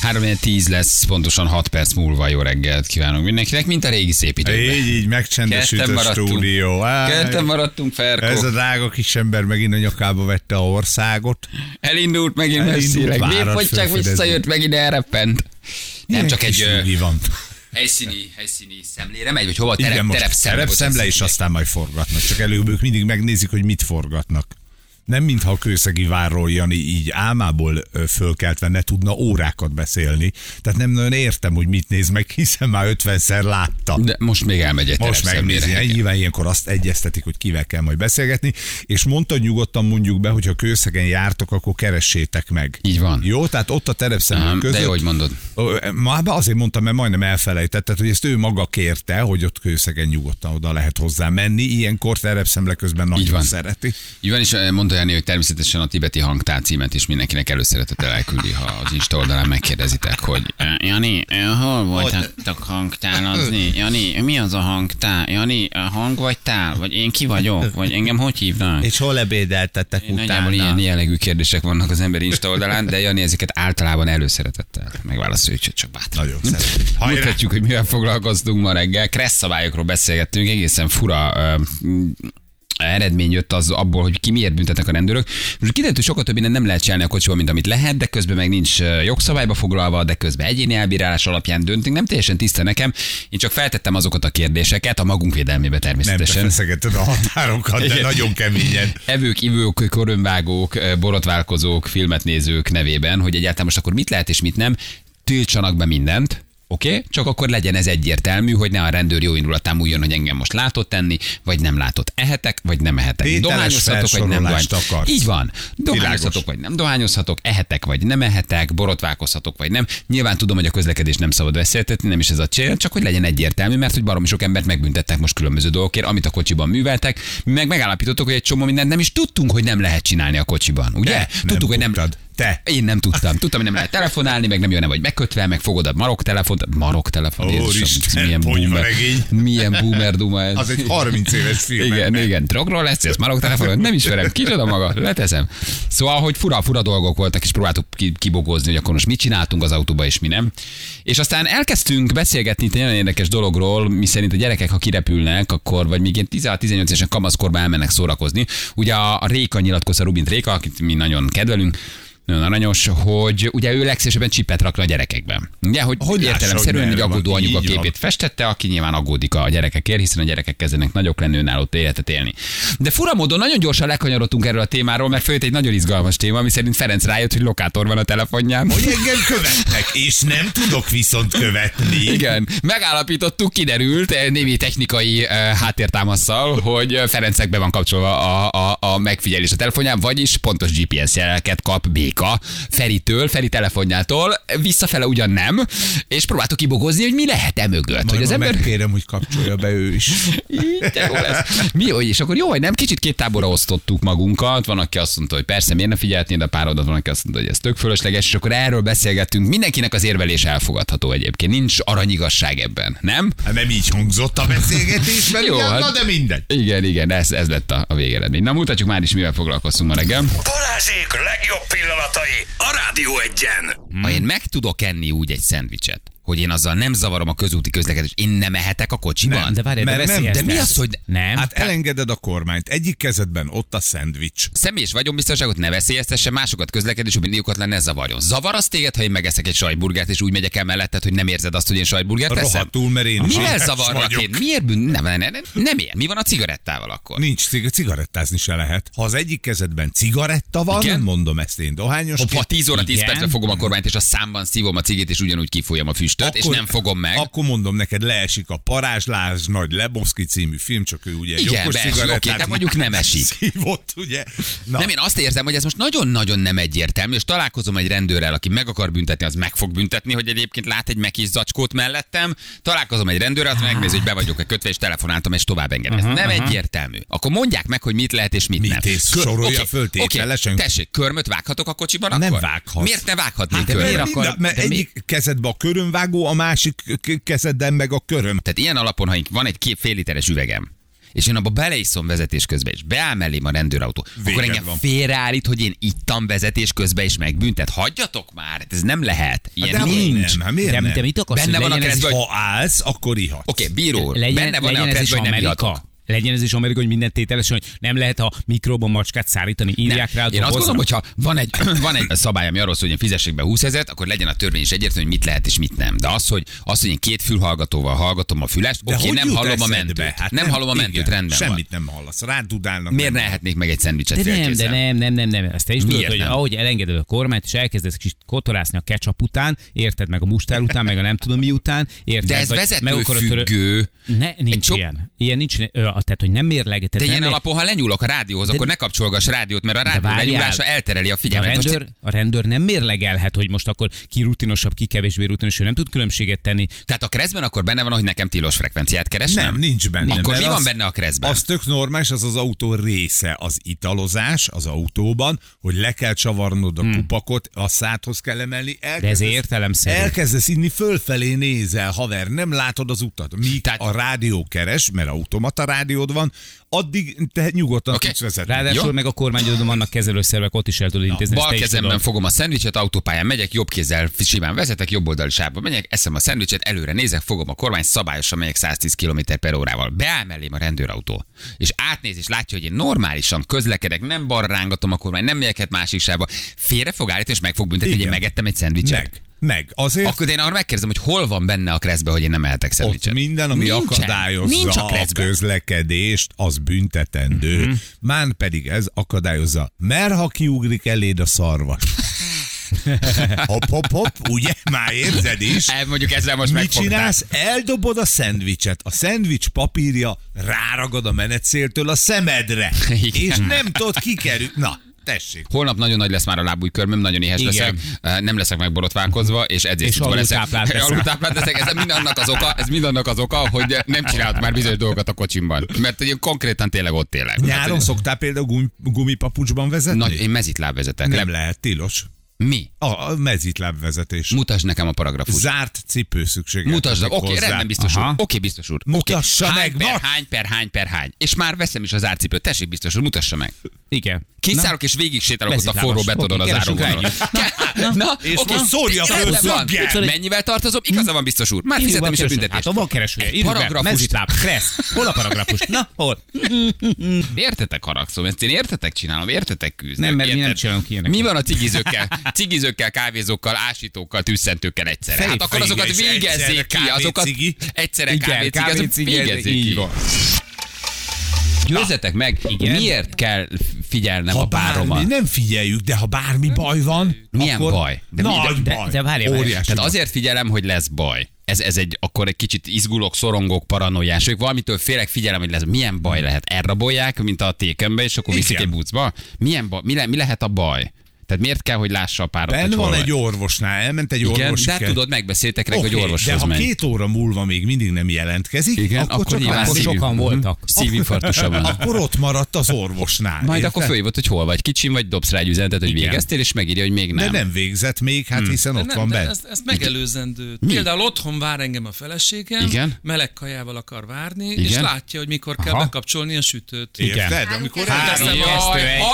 3 10 lesz, pontosan 6 perc múlva jó reggelt kívánunk mindenkinek, mint a régi szép időkben. Így, így megcsendesült a stúdió. Ketten maradtunk, Ferko. Ez a drága kis ember megint a nyakába vette a országot. Elindult megint Elindult, messzire. felfedezni. visszajött, megint elreppent? Nem csak egy van. helyszíni, helyszíni szemlére megy, vagy hova? Igen, Terep, most terepszemle. terepszemle, és aztán majd forgatnak. Csak előbb ők mindig megnézik, hogy mit forgatnak. Nem mintha a kőszegi várról Jani így álmából fölkeltve ne tudna órákat beszélni. Tehát nem nagyon értem, hogy mit néz meg, hiszen már 50-szer látta. De most még elmegy egy Most megnézi, nyilván ilyenkor azt egyeztetik, hogy kivel kell majd beszélgetni, és mondta nyugodtan mondjuk be, hogy ha kőszegen jártok, akkor keressétek meg. Így van. Jó, tehát ott a terepszemlők között. De hogy mondod. Már azért mondtam, mert majdnem elfelejtetted, hogy ezt ő maga kérte, hogy ott kőszegen nyugodtan oda lehet hozzá menni. Ilyenkor terepszemle közben nagyon szereti. Így van, és eh, mondta Jani, hogy természetesen a tibeti hangtár címet is mindenkinek előszeretettel elküldi, ha az Insta oldalán megkérdezitek, hogy Jani, hol voltatok hangtálazni? Jani, mi az a hangtár? Jani, hang vagy tál? Vagy én ki vagyok? Vagy engem hogy hívnak? És hol ebédeltetek Én Nagyjából ilyen jellegű kérdések vannak az ember Insta oldalán, de Jani ezeket általában előszeretettel megválaszolja, úgyhogy csak bátran. Nagyon szeretem. Mutatjuk, hogy mivel foglalkoztunk ma reggel. Kressz beszélgettünk, egészen fura eredmény jött az abból, hogy ki miért büntetnek a rendőrök. Most kiderült, hogy sokkal több minden nem lehet csinálni a kocsival, mint amit lehet, de közben meg nincs jogszabályba foglalva, de közben egyéni elbírálás alapján döntünk. Nem teljesen tiszta nekem. Én csak feltettem azokat a kérdéseket a magunk védelmébe Nem te természetesen. feszegeted a határokat, de Igen. nagyon keményen. Evők, ivők, körömvágók, borotválkozók, filmet nézők nevében, hogy egyáltalán most akkor mit lehet és mit nem, tiltsanak be mindent, Oké, okay? csak akkor legyen ez egyértelmű, hogy ne a rendőr jó indulatán múljon, hogy engem most látott tenni, vagy nem látott. Ehetek, vagy nem ehetek. Dohányozhatok, vagy nem felsorolást dohány... akarsz. Így van. Dohányozhatok, vagy nem dohányozhatok, ehetek, vagy nem ehetek, borotválkozhatok, vagy nem. Nyilván tudom, hogy a közlekedés nem szabad beszéltetni, nem is ez a cél, csak hogy legyen egyértelmű, mert hogy baromi sok embert megbüntettek most különböző dolgokért, amit a kocsiban műveltek. Mi meg megállapítottuk, hogy egy csomó mindent nem is tudtunk, hogy nem lehet csinálni a kocsiban. Ugye? Te tudtuk, nem hogy nem. tudtad. Te. Én nem tudtam. Tudtam, hogy nem lehet telefonálni, meg nem jönne vagy megkötve, meg fogod a marok telefont. Marok telefon. Jézusom, Úristen, milyen boomer, milyen boomer duma ez. Az egy 30 éves film. Igen, igen, drogról lesz, ez marok telefon, nem ismerem, kicsoda maga, leteszem. Szóval, hogy fura, fura dolgok voltak, és próbáltuk ki- kibogozni, hogy akkor most mit csináltunk az autóba, és mi nem. És aztán elkezdtünk beszélgetni egy nagyon érdekes dologról, mi szerint a gyerekek, ha kirepülnek, akkor, vagy még ilyen 16-18 évesen kamaszkorban elmennek szórakozni. Ugye a, a Réka nyilatkozta, Rubint Réka, akit mi nagyon kedvelünk, nagyon aranyos, hogy ugye ő legszívesebben csipet rakna a gyerekekben. Ugye, hogy, Hogy értelemszerűen egy aggódó anyuka így van. képét festette, aki nyilván aggódik a gyerekekért, hiszen a gyerekek kezdenek nagyok lenni, önálló életet élni. De fura módon nagyon gyorsan lekanyarodtunk erről a témáról, mert följött egy nagyon izgalmas téma, ami szerint Ferenc rájött, hogy lokátor van a telefonján. Hogy engem követnek, és nem tudok viszont követni. Igen, megállapítottuk, kiderült eh, némi technikai eh, háttértámasszal, hogy eh, Ferencnek be van kapcsolva a, a, a megfigyelés a telefonján, vagyis pontos GPS jeleket kap Béka Feritől, Feri telefonjától, visszafele ugyan nem, és próbáltuk kibogozni, hogy mi lehet e mögött. Majd hogy az ember... megkérem, hogy kapcsolja be ő is. Így, jó lesz. Mi jó, és akkor jó, hogy nem kicsit két táborra osztottuk magunkat. Van, aki azt mondta, hogy persze, miért ne figyeltnéd a párodat, van, aki azt mondta, hogy ez tök fölösleges, és akkor erről beszélgettünk. Mindenkinek az érvelés elfogadható egyébként. Nincs aranyigazság ebben, nem? Hát nem így hangzott a beszélgetés, mert Jó, igen, hát- na de mindegy. Igen, igen, ez, ez lett a, a végeredmény. Na mutatjuk már is, mivel foglalkoztunk ma reggel. Balázsék legjobb pillanatai a Rádió egyen. Ha én meg tudok enni úgy egy szendvicset, hogy én azzal nem zavarom a közúti közlekedést, én nem ehetek a kocsiban? Nem, De várj, de Mert nem, de mi az, hogy- Nem. Hát elengeded a kormányt. Egyik kezedben ott a szendvics. Személyes vagyonbiztonságot ne veszélyeztesse, másokat közlekedésben indítókat ne zavarjon. Zavar az téged, ha én megeszek egy sajtburgert, és úgy megyek el melletted, hogy nem érzed azt, hogy én sajtburgert teszem? Rohadtul, mert én Mivel zavarlak én? Miért bűn? Nem, nem, nem, nem, nem ilyen. Mi van a cigarettával akkor? Nincs cig- cigarettázni se lehet. Ha az egyik kezedben cigaretta van, Igen? mondom ezt én dohányos. Ha 10 óra 10 Igen. percre fogom a kormányt, és a számban szívom a cigét, és ugyanúgy kifolyam a füstöt, és nem fogom meg. Akkor mondom neked, leesik a Parázslás nagy Leboszki című film, csak ő ugye Igen, jogos cigarettát oké, de mondjuk nem esik. Szívott, ugye? Na, Nem, én azt érzem, hogy ez most nagyon-nagyon nem egyértelmű, és találkozom egy rendőrrel, aki meg akar büntetni, az meg fog büntetni, hogy egyébként lát egy mekis zacskót mellettem. Találkozom egy rendőrrel, az megnézi, hogy be vagyok-e kötve, és telefonáltam, és tovább engedem. Ez nem egyértelmű. Akkor mondják meg, hogy mit lehet és mit, Mit nem. tész? Sorolja oké, föl tételesen. tessék, körmöt vághatok a kocsiban Nem akkor? vághatsz. Miért ne vághatnék Hát, körmöt? miért mert, de egyik kezedben a körömvágó, a másik kezedben meg a köröm. Tehát ilyen alapon, ha van egy két fél literes üvegem, és én abba beleiszom vezetés közben, és beáll mellém a rendőrautó, Véged akkor engem van. félreállít, hogy én ittam vezetés közben, és megbüntet. Hagyjatok már, hát ez nem lehet. Ilyen de nincs. nem, hát miért de, nem? de mit akarsz, Benne hogy van a is- hogy- Ha állsz, akkor ihatsz. Oké, bíró, legyen, benne van-e a legyen ez is keresztbe, hogy nem ihatok? Legyen ez is Amerika, hogy minden tételesen, hogy nem lehet a mikróban macskát szárítani, írják rá a Én azt gondolom, hogyha van egy, van egy szabály, ami arról szól, hogy én fizessék be 20 ezeret, akkor legyen a törvény is egyértelmű, hogy mit lehet és mit nem. De az, hogy, az, hogy én két fülhallgatóval hallgatom a füles, De oké, hogy nem hallom a mentőt. Hát nem, hallom a mentőt, igen, rendben Semmit van. nem hallasz. Rádudálnak. Miért nem ne ehetnék meg egy szendvicset De nem, de nem, nem, nem, nem. Ezt te is tudod, Miért hogy nem? ahogy elengeded a kormányt, és elkezdesz kis kotorászni a ketchup után, érted meg a mustár után, meg a nem tudom mi után, érted? De ez törö- vezetőfüggő. Ne, nincs ilyen. Ilyen nincs, tehát, hogy nem mérleg. De ilyen alapon, ha lenyúlok a rádióhoz, akkor ne kapcsolgass rádiót, mert a rádió várjál. lenyúlása eltereli a De a figyelmet. Most rendőr, a rendőr nem mérlegelhet, hogy most akkor ki rutinosabb, ki kevésbé rutinos, ő nem tud különbséget tenni. Tehát a keresztben akkor benne van, hogy nekem tilos frekvenciát keresnem? Nem, nincs benne. Akkor mi van az- benne a keresztben? Az tök normális, az az autó része, az italozás az autóban, hogy le kell csavarnod a hmm. kupakot, a szádhoz kell emelni. De ez értelemszerű. Elkezdesz inni, fölfelé nézel, haver, nem látod az utat. Míg Tehát- a rádió keres, mert automata rádiód van, addig te nyugodtan Oké. okay. tudsz vezetni. Ráadásul Jó. meg a kormányodon vannak kezelőszervek, ott is el tudod intézni. ezt Bal kezemben tudod. fogom a szendvicset, autópályán megyek, jobb kézzel simán vezetek, jobb oldali sávba megyek, eszem a szendvicset, előre nézek, fogom a kormány, szabályosan megyek 110 km per órával. Beáll mellém a rendőrautó, és átnéz, és látja, hogy én normálisan közlekedek, nem balra rángatom a kormány, nem megyek másik sávba. Félre fog állítani, és meg fog büntetni, hogy én megettem egy szendvicset. Meg. Meg. Azért Akkor én arra megkérdezem, hogy hol van benne a kreszbe, hogy én nem ehetek ott szendvicset. minden, ami Nincsen. akadályozza Nincs a a kreszben. közlekedést, az büntetendő. Mhm. Mm-hmm. Mán pedig ez akadályozza. Mert ha kiugrik eléd a szarvas. hopp, hopp, hopp, ugye? Már érzed is. El, mondjuk ezzel most Mit megfogtál. csinálsz? Eldobod a szendvicset. A szendvics papírja ráragad a menetszéltől a szemedre. Igen. És nem tudod kikerülni. Na, tessék. Holnap nagyon nagy lesz már a lábújkörmöm, nagyon éhes Igen. leszek, Eh, nem leszek megborotválkozva, és edzésutva És leszek. alultáplált leszek, ez mind annak az oka, ez mind annak az oka, hogy nem csinálok már bizonyos dolgokat a kocsimban. Mert én konkrétan tényleg ott élek. Nyáron Hát, szoktál például gum, gumipapucsban vezetni? nagy, én mezitláb vezetek. nem Le, lehet, tilos. Mi? A, a mezitlábvezetés. Mutasd nekem a paragrafust. Zárt cipő szükséges. Mutasd, oké, okay, rendben, biztos úr. Aha. Oké, okay, biztos úr. Mutassa okay. meg, hány per, hány per, hány per, hány. És már veszem is az árcipőt. Tessék, biztos úr, mutassa meg. Igen. Kiszállok és végig sétálok ott a forró betonon Oké, az áróvonalon. Na, És oké, most szórja föl van. szöggel. Mennyivel tartozom? Igaza van, biztos úr. Már fizetem is a büntetést. Hát van keresője. Egy. Mezitláb. Kressz. Hol a paragrafus? Na, hol? Értetek haragszom, ezt én értetek csinálom, értetek küzdök. Nem, mert mi nem csinálunk ilyeneket. Mi van a cigizőkkel, cigizőkkel, kávézókkal, ásítókkal, tűzszentőkkel egyszerre? Szép Hát akkor azokat végezzék ki, azokat egyszerre kávécigi, azok kávécigi, ez végezzék ki. van. Győzzetek meg, Igen. miért kell figyelnem Ha a páromat? bármi, nem figyeljük, de ha bármi baj van, Milyen akkor baj? De De nagy de- baj. de várjál, várjál. Óriási Tehát baj. azért figyelem, hogy lesz baj. Ez, ez egy, akkor egy kicsit izgulok, szorongok, paranoiás vagyok, valamitől félek, figyelem, hogy lesz. Milyen baj lehet? Elrabolják, mint a tékembe, és akkor viszik Igen. egy bucba? Milyen baj? Mi, le, mi lehet a baj? Tehát miért kell, hogy lássa a párat, hol van egy orvosnál, elment egy Igen, de hát kell- tudod, megbeszéltek rá, Oké, hogy orvoshoz de ha megy. két óra múlva még mindig nem jelentkezik, Igen, akkor, akkor csak akkor szív- sokan voltak. Szívinfarktusa van. akkor ott maradt az orvosnál. Majd érted? akkor fölhívott, hogy hol vagy kicsim, vagy dobsz rá egy üzenetet, hogy Igen. végeztél, és megírja, hogy még De nem. nem végzett még, hát hiszen De ott nem, van ezt, ezt megelőzendő. Például otthon vár engem a feleségem, Igen. meleg kajával akar várni, Igen. és látja, hogy mikor kell bekapcsolni a sütőt. Érted? Amikor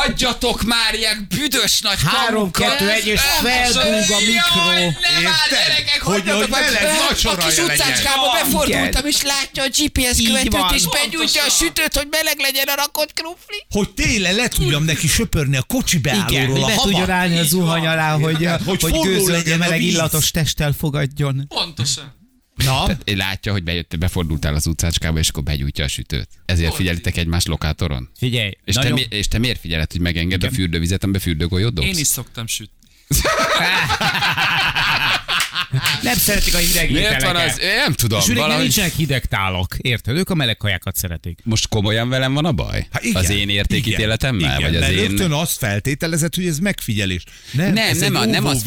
adjatok már ilyen büdös nagy Három, kamukat. kettő, egy, és felbúg a mikro. Érted? gyerekek, Hogy- hogy meleg A vacsoraja kis utcácskába befordultam, és látja a GPS követőt, és begyújtja a sütőt, hogy meleg legyen a rakott krufli. hogy tényleg le tudjam neki söpörni a kocsi beállóról a havat. tudjon állni a zuhany alá, hogy, hogy, Hogy gőzölgye legyen a meleg illatos testtel fogadjon. Pontosan. Na, Én látja, hogy bejött, befordultál az utcácskába, és akkor begyújtja a sütőt. Ezért figyelitek egymás lokátoron? Figyelj, És te, mi, és te miért figyeled, hogy megenged a fürdővizet, amiben fürdőgolyót dobsz? Én is szoktam sütni. nem szeretik a hideg Miért van ételeket. az? Én nem tudom. És valahogy- nincsenek hideg tálak, érted? Ők a meleg kajákat szeretik. Most komolyan velem van a baj? Hát igen, az én értékítéletemmel? Igen, vagy az mert én... rögtön azt feltételezett, hogy ez megfigyelés. Nem, Nem, ez nem egy a- nem azt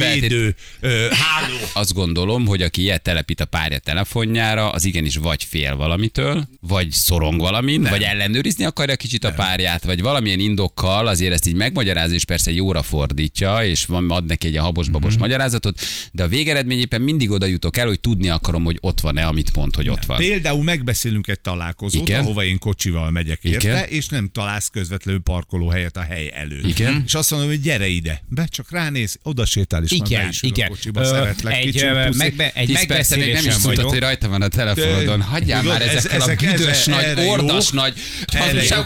ö, háló. Azt gondolom, hogy aki ilyet telepít a párja telefonjára, az igenis vagy fél valamitől, vagy szorong valamin, nem. vagy ellenőrizni akarja kicsit a párját, vagy valamilyen indokkal azért ezt így megmagyaráz, és persze jóra fordítja, és van, ad neki egy habos-babos Mhm. mm-hmm. magyarázatot, de a végeredmény éppen mindig oda jutok el, hogy tudni akarom, hogy ott van-e, amit mond, hogy ott van. Például megbeszélünk egy találkozót, Igen. ahova én kocsival megyek érte, Igen. és nem találsz közvetlenül parkolóhelyet a hely előtt. Igen. És azt mondom, hogy gyere ide. Be csak ránéz, oda sétál, és már be Igen, is ül igen. a kocsiba, Ö, szeretlek. egy, kicsim, megbe, egy még nem is vagyok. hogy rajta van a telefonodon. Hagyjál Tudod, már ez- ezekkel a ezek- büdös ez- nagy, ordas nagy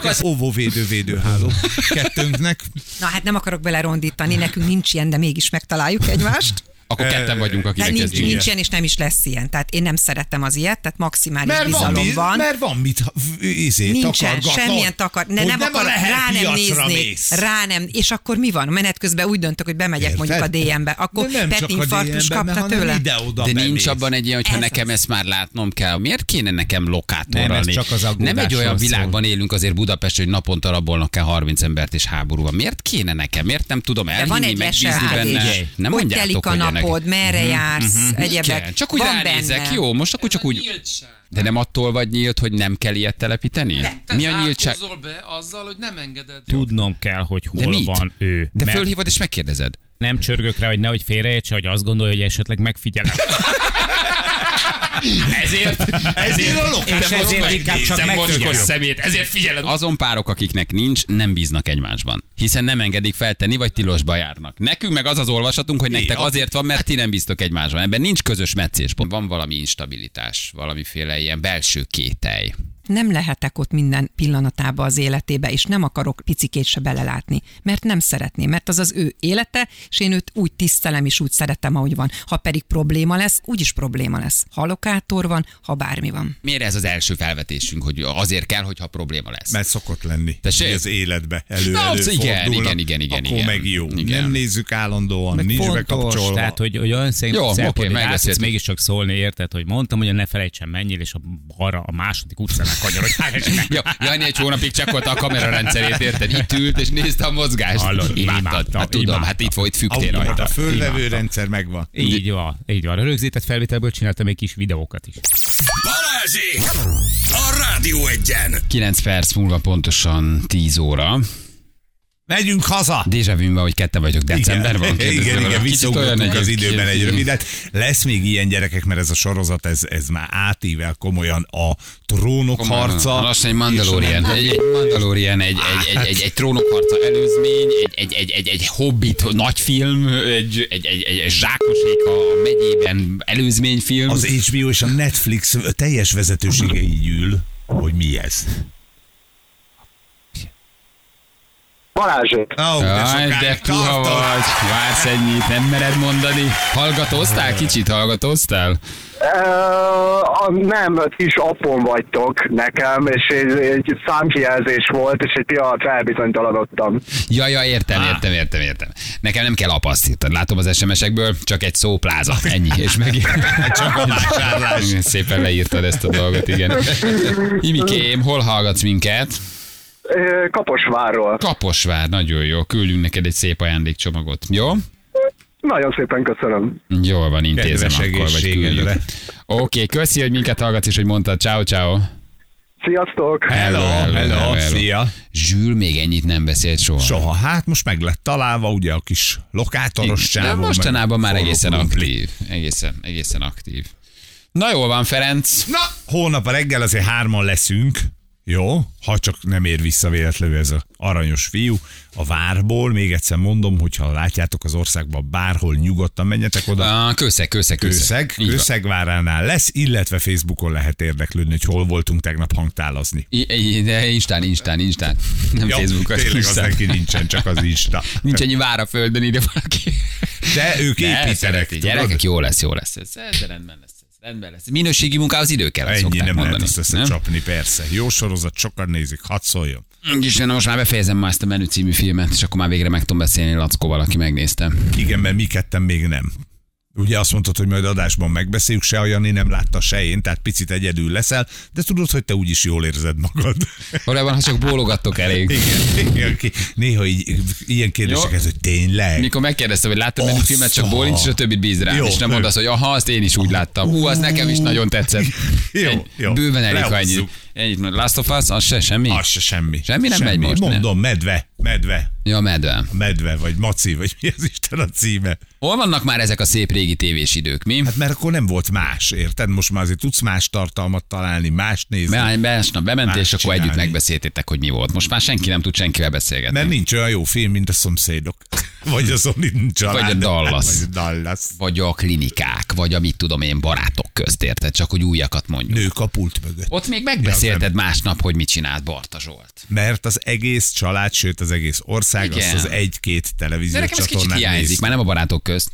ez óvóvédő védőháló kettőnknek. Na hát nem akarok belerondítani, nekünk nincs ilyen, de mégis megtaláljuk egymást. Akkor ketten vagyunk, akinek nincs, ez nincs ilyen, és nem is lesz ilyen. Tehát én nem szeretem az ilyet, tehát maximális Mert van, bizalom mi, van. mert van mit izé, Nincsen, takargatnod, semmilyen takar, ne, nem, a akar, lehet rá nem nézni, mész. rá nem, és akkor mi van? Menet közben úgy döntök, hogy bemegyek Érted? mondjuk a DM-be, akkor De nem csak a petinfarktus kapta tőle. ide-oda De bemész. nincs abban egy ilyen, hogyha Ez nekem az. ezt már látnom kell. Miért kéne nekem lokátorral Nem, csak az Nem egy olyan szól. világban élünk azért Budapest, hogy naponta rabolnak el 30 embert és háború van. Miért kéne nekem? Miért nem tudom elhinni, van megbízni benne? Nem mondjátok, hogy napod, merre jársz, egyebek. Igen, csak úgy van ránézek, benne. jó, most akkor csak úgy... De nem attól vagy nyílt, hogy nem kell ilyet telepíteni? Te Mi a nyíltság? be azzal, hogy nem engeded. Tudnom kell, hogy De hol mit? van ő. De Mert fölhívod és megkérdezed. nem csörgök rá, hogy nehogy félreértse, hogy azt gondolja, hogy esetleg megfigyelem. ezért, ezért, a lokál- és ezért inkább csak megfigyelem. szemét, ezért figyeled. Azon párok, akiknek nincs, nem bíznak egymásban. Hiszen nem engedik feltenni, vagy tilosba járnak. Nekünk meg az az olvasatunk, hogy nektek azért van, mert ti nem bíztok egymásban. Ebben nincs közös meccéspont. Van valami instabilitás, valamiféle ilyen belső kételj. nem lehetek ott minden pillanatába az életébe, és nem akarok picikét se belelátni, mert nem szeretném, mert az az ő élete, és én őt úgy tisztelem és úgy szeretem, ahogy van. Ha pedig probléma lesz, úgyis probléma lesz. Ha lokátor van, ha bármi van. Miért ez az első felvetésünk, hogy azért kell, hogyha probléma lesz? Mert szokott lenni Tessék? az életbe elő, Na, elő igen, igen, igen, igen, Akkor igen. meg jó. Igen. Nem nézzük állandóan, Meg nincs fontos, bekapcsolva. tehát, hogy, hogy olyan szép Jó, oké, szempontból, hogy tudsz mégiscsak szólni, érted, hogy mondtam, hogy ne felejtsen menjél, és a, arra a második és ne- Ja, Jani egy hónapig csekkolta a kamerarendszerét, érted? Itt ült és nézte a mozgást. Hallod, Imádtad. Hát tudom, hát itt volt fügtél rajta. fölvevő Imádtam. rendszer megvan. Így van, így van. A rögzített felvételből csináltam egy kis videókat is. Balázsi! A Rádió egyen! 9 perc múlva pontosan 10 óra. Megyünk haza! Déjà vu hogy kette vagyok, december van. Igen, igen, igen visszaugrottunk az időben egy rövidet. Lesz még ilyen gyerekek, mert ez a sorozat, ez, ez már átível komolyan a trónok harca. Lassan egy Mandalorian. Egy, egy Mandalorian, egy, egy, egy, egy, egy trónokharca előzmény, egy, egy, egy, egy, egy Hobbit nagyfilm, egy, egy, egy, egy, egy zsákosék a megyében előzményfilm. Az HBO és a Netflix teljes vezetősége így ül, hogy mi ez. Balázsék, Ó, de Aj, de puha vagy, vársz ennyit, nem mered mondani. Hallgatóztál? Kicsit hallgatóztál? Uh, nem, kis apon vagytok nekem, és egy, egy számkijelzés volt, és egy pillanatra elbizonytalanodtam. Ja, ja, értem, értem, értem, értem. Nekem nem kell apasztítani. Látom az SMS-ekből, csak egy szópláza, ennyi, és meg... Csak a vásárlás. Szépen leírtad ezt a dolgot, igen. Imikém, hol hallgatsz minket? Kaposvárról. Kaposvár, nagyon jó. Küldünk neked egy szép ajándékcsomagot. Jó? Nagyon szépen köszönöm. Jól van, intézem Kedves akkor, vagy küldjük. Oké, okay, köszi, hogy minket hallgatsz, és hogy mondtad. Ciao, ciao. Sziasztok! Hello, hello, szia. Zsül még ennyit nem beszélt soha. Soha, hát most meg lett találva, ugye a kis lokátoros De csávó. mostanában meg már egészen aktív. Egészen, egészen aktív. Na jól van, Ferenc. Na, holnap a reggel azért hárman leszünk. Jó, ha csak nem ér vissza véletlenül ez a aranyos fiú a várból. Még egyszer mondom, hogyha látjátok az országban bárhol nyugodtan menjetek oda. Ah, Kőszeg, kőszeg, kőszeg. Kőszeg. Kőszegváránál lesz, illetve Facebookon lehet érdeklődni, hogy hol voltunk tegnap hangtálazni. I- De Instán, Instán, Instán. Nem Ja, Facebookon. tényleg az neki nincsen, csak az Insta. Nincs ennyi vár a földön, ide valaki. De ők Ne, építenek. Gyerekek, jó lesz, jó lesz. Ez, ez rendben lesz. Rendben lesz. Minőségi munkához idő kell, Ennyi nem mondani. lehet azt összecsapni, persze. Jó sorozat, sokan nézik, hadd szóljon. Isten, most már befejezem már ezt a Menü című filmet, és akkor már végre meg tudom beszélni Lackóval, aki megnézte. Igen, mert mi ketten még nem. Ugye azt mondtad, hogy majd adásban megbeszéljük, se a Jani nem látta, se én, tehát picit egyedül leszel, de tudod, hogy te úgyis jól érzed magad. Valójában, ha csak bólogattok elég. Igen, igen, néha így, ilyen kérdések Jó. ez, hogy tényleg. Mikor megkérdeztem, hogy láttad menü filmet, csak bólincs, és a többit bíz rám. Jó. És nem mondasz, hogy aha, azt én is úgy láttam. Hú, az nekem is nagyon tetszett. Jó, Egy- jó. Bőven elég, ha ennyit. Ennyit. Last of Us, az se semmi? Az se semmi. Semmi nem megy most, ne? Mondom, medve, medve, Ja, medve. medve, vagy maci, vagy mi az Isten a címe. Hol vannak már ezek a szép régi tévés idők, mi? Hát mert akkor nem volt más, érted? Most már azért tudsz más tartalmat találni, más nézni. Be, bement, Más és akkor együtt csinálni. megbeszéltétek, hogy mi volt. Most már senki nem tud senkivel beszélgetni. Mert nincs olyan jó film, mint a szomszédok. Vagy a Sony család. Vagy a Dallas. Vagy a Dallas. Vagy a klinikák, vagy a mit tudom én, barátok közt, érted? Csak hogy újakat mondjuk. Nők a pult mögött. Ott még megbeszélted másnap, hogy mit csinált Barta Zsolt. Mert az egész család, sőt az egész ország, Igen. azt az egy-két De televíziós nekem ez kicsit hiányzik, néz. már nem a barátok közt,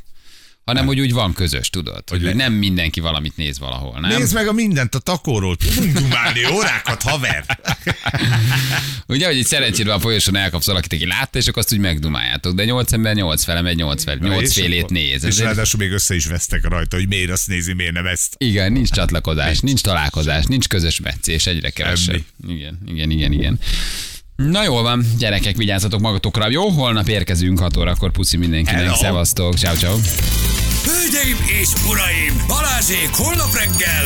hanem hogy úgy van közös, tudod? Hogy, le- nem mindenki valamit néz valahol, nem? Nézd meg a mindent a takóról, tudunk dumálni órákat, haver. Ugye, hogy egy szerencsére a folyosón elkapsz valakit, aki látta, és akkor azt úgy megdumáljátok. De nyolc ember nyolc fele megy, nyolc, fel, nyolc És félét akkor- néz. És ráadásul még össze is vesztek rajta, hogy miért azt nézi, miért nem ezt. Igen, nincs csatlakozás, nincs találkozás, nincs közös meccés, egyre kevesebb. Igen, igen, igen, igen. Na jól van, gyerekek, vigyázzatok magatokra. Jó, holnap érkezünk 6 órakor. Puszi mindenkinek, Hello. szevasztok, ciao ciao. Hölgyeim és uraim, Balázsék holnap reggel